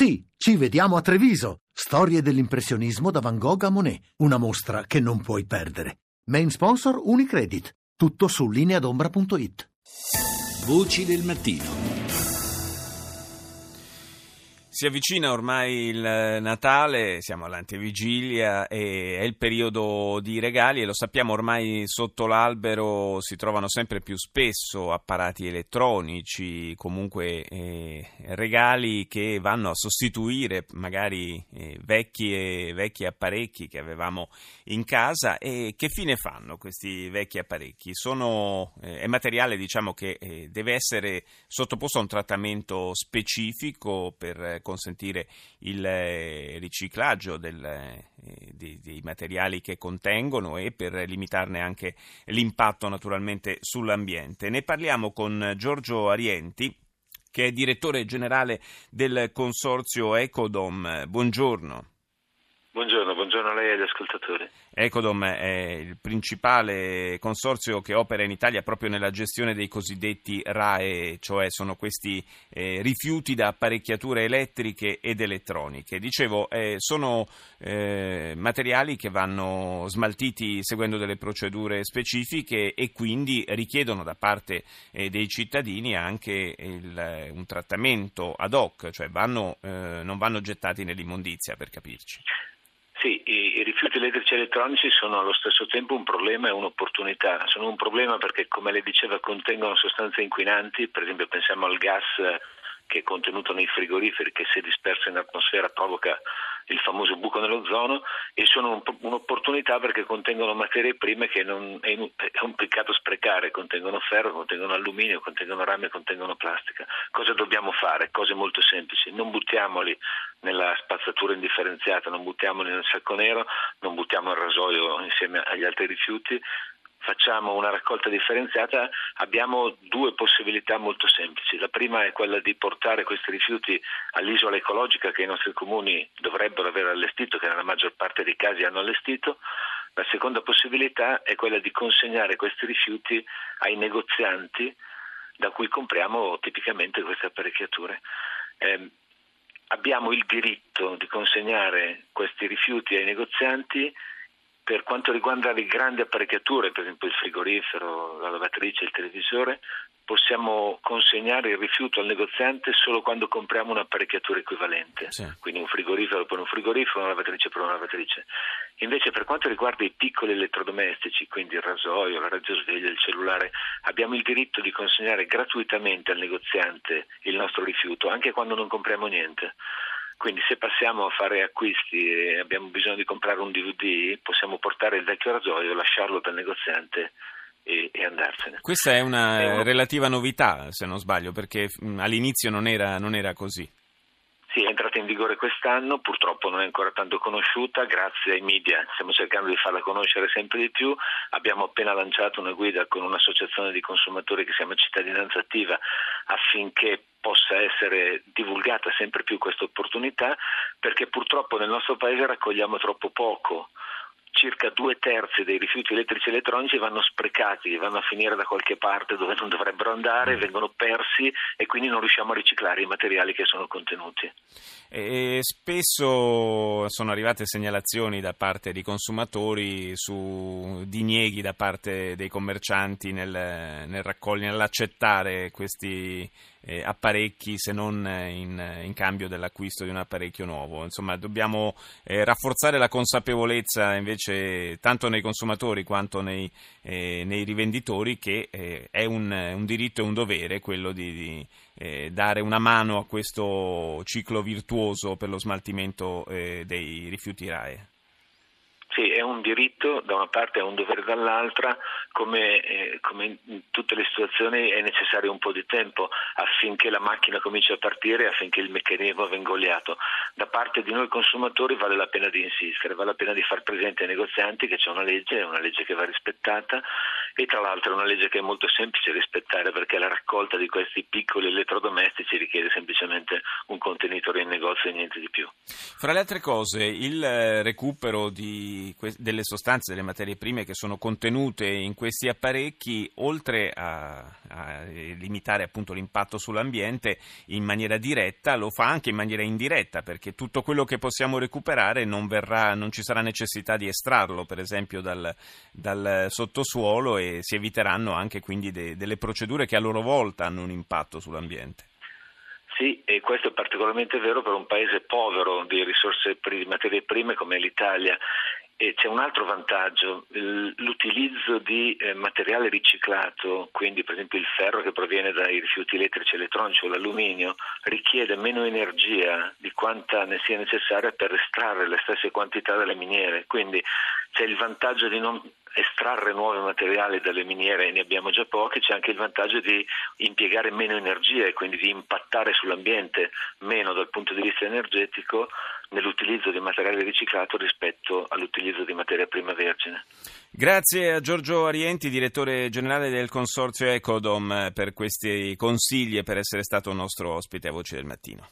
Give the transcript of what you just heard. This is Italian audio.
Sì, ci vediamo a Treviso. Storie dell'impressionismo da Van Gogh a Monet. Una mostra che non puoi perdere. Main sponsor Unicredit. Tutto su lineadombra.it. Voci del mattino. Si avvicina ormai il Natale, siamo all'antevigilia e è il periodo di regali e lo sappiamo ormai sotto l'albero si trovano sempre più spesso apparati elettronici, comunque eh, regali che vanno a sostituire magari eh, vecchi, vecchi apparecchi che avevamo in casa e che fine fanno questi vecchi apparecchi? Sono, eh, è materiale diciamo, che eh, deve essere sottoposto a un trattamento specifico per consentire il eh, riciclaggio del, eh, dei, dei, materiali che contengono e per limitarne anche l'impatto naturalmente sull'ambiente. Ne parliamo con Giorgio Arienti che è direttore generale del consorzio Ecodom. Buongiorno. Buongiorno, a lei e agli ascoltatori. Ecodom è il principale consorzio che opera in Italia proprio nella gestione dei cosiddetti RAE, cioè sono questi eh, rifiuti da apparecchiature elettriche ed elettroniche. Dicevo, eh, sono eh, materiali che vanno smaltiti seguendo delle procedure specifiche e quindi richiedono da parte eh, dei cittadini anche il, un trattamento ad hoc, cioè vanno, eh, non vanno gettati nell'immondizia per capirci. Sì, i, i, rifiuti elettrici e elettronici sono allo stesso tempo un problema e un'opportunità. Sono un problema perché, come lei diceva, contengono sostanze inquinanti, per esempio pensiamo al gas che è contenuto nei frigoriferi che se disperso in atmosfera provoca il famoso buco nell'ozono e sono un'opportunità perché contengono materie prime che non, è, un peccato sprecare, contengono ferro, contengono alluminio, contengono rame, contengono plastica. Cosa dobbiamo fare? Cose molto semplici, non buttiamoli nella spazzatura indifferenziata, non buttiamoli nel sacco nero, non buttiamo il rasoio insieme agli altri rifiuti, facciamo una raccolta differenziata abbiamo due possibilità molto semplici. La prima è quella di portare questi rifiuti all'isola ecologica che i nostri comuni dovrebbero aver allestito, che nella maggior parte dei casi hanno allestito. La seconda possibilità è quella di consegnare questi rifiuti ai negozianti da cui compriamo tipicamente queste apparecchiature. Eh, abbiamo il diritto di consegnare questi rifiuti ai negozianti per quanto riguarda le grandi apparecchiature, per esempio il frigorifero, la lavatrice, il televisore, possiamo consegnare il rifiuto al negoziante solo quando compriamo un'apparecchiatura equivalente, sì. quindi un frigorifero per un frigorifero, una lavatrice per una lavatrice. Invece per quanto riguarda i piccoli elettrodomestici, quindi il rasoio, la radiosveglia, il cellulare, abbiamo il diritto di consegnare gratuitamente al negoziante il nostro rifiuto, anche quando non compriamo niente. Quindi se passiamo a fare acquisti e abbiamo bisogno di comprare un DVD, possiamo portare il vecchio rasoio, lasciarlo dal negoziante e, e andarsene. Questa è una, è una relativa novità, se non sbaglio, perché all'inizio non era, non era così. Entrata in vigore quest'anno, purtroppo non è ancora tanto conosciuta, grazie ai media stiamo cercando di farla conoscere sempre di più, abbiamo appena lanciato una guida con un'associazione di consumatori che si chiama Cittadinanza Attiva affinché possa essere divulgata sempre più questa opportunità perché purtroppo nel nostro paese raccogliamo troppo poco circa due terzi dei rifiuti elettrici e elettronici vanno sprecati, vanno a finire da qualche parte dove non dovrebbero andare, mm. vengono persi e quindi non riusciamo a riciclare i materiali che sono contenuti. E spesso sono arrivate segnalazioni da parte di consumatori su dinieghi da parte dei commercianti nel, nel raccogliere, nell'accettare questi eh, apparecchi se non in, in, cambio dell'acquisto di un apparecchio nuovo. Insomma, dobbiamo eh, rafforzare la consapevolezza invece tanto nei consumatori quanto nei, eh, nei rivenditori che eh, è un, un, diritto e un dovere quello di, di eh, dare una mano a questo ciclo virtuoso per lo smaltimento eh, dei rifiuti RAE. Sì, è un diritto da una parte e un dovere dall'altra, come, eh, come, in tutte le situazioni è necessario un po' di tempo affinché la macchina cominci a partire, affinché il meccanismo venga oliato. Da parte di noi consumatori vale la pena di insistere, vale la pena di far presente ai negozianti che c'è una legge, è una legge che va rispettata e tra l'altro è una legge che è molto semplice rispettare perché la raccolta di questi piccoli elettrodomestici richiede semplicemente un contenitore in negozio e niente di più. Fra le altre cose, il eh, recupero di, delle sostanze, delle materie prime che sono contenute in questi apparecchi, oltre a, a limitare appunto l'impatto sull'ambiente in maniera diretta, lo fa anche in maniera indiretta perché tutto quello che possiamo recuperare non, verrà, non ci sarà necessità di estrarlo, per esempio dal, dal sottosuolo e si eviteranno anche quindi de, delle procedure che a loro volta hanno un impatto sull'ambiente. Sì, e questo è particolarmente vero per un paese povero di risorse di materie prime come l'Italia. E c'è un altro vantaggio, l'utilizzo di eh, materiale riciclato, quindi per esempio il ferro che proviene dai rifiuti elettrici e elettronici o l'alluminio, richiede meno energia di quanta ne sia necessaria per estrarre le stesse quantità dalle miniere. Quindi c'è il vantaggio di non estrarre nuovi materiali dalle miniere, ne abbiamo già pochi, c'è anche il vantaggio di impiegare meno energia e quindi di impattare sull'ambiente meno dal punto di vista energetico nell'utilizzo di materiale riciclato rispetto all'utilizzo di materia prima vergine. Grazie a Giorgio Arienti, direttore generale del consorzio Ecodom, per questi consigli e per essere stato nostro ospite a Voce del Mattino.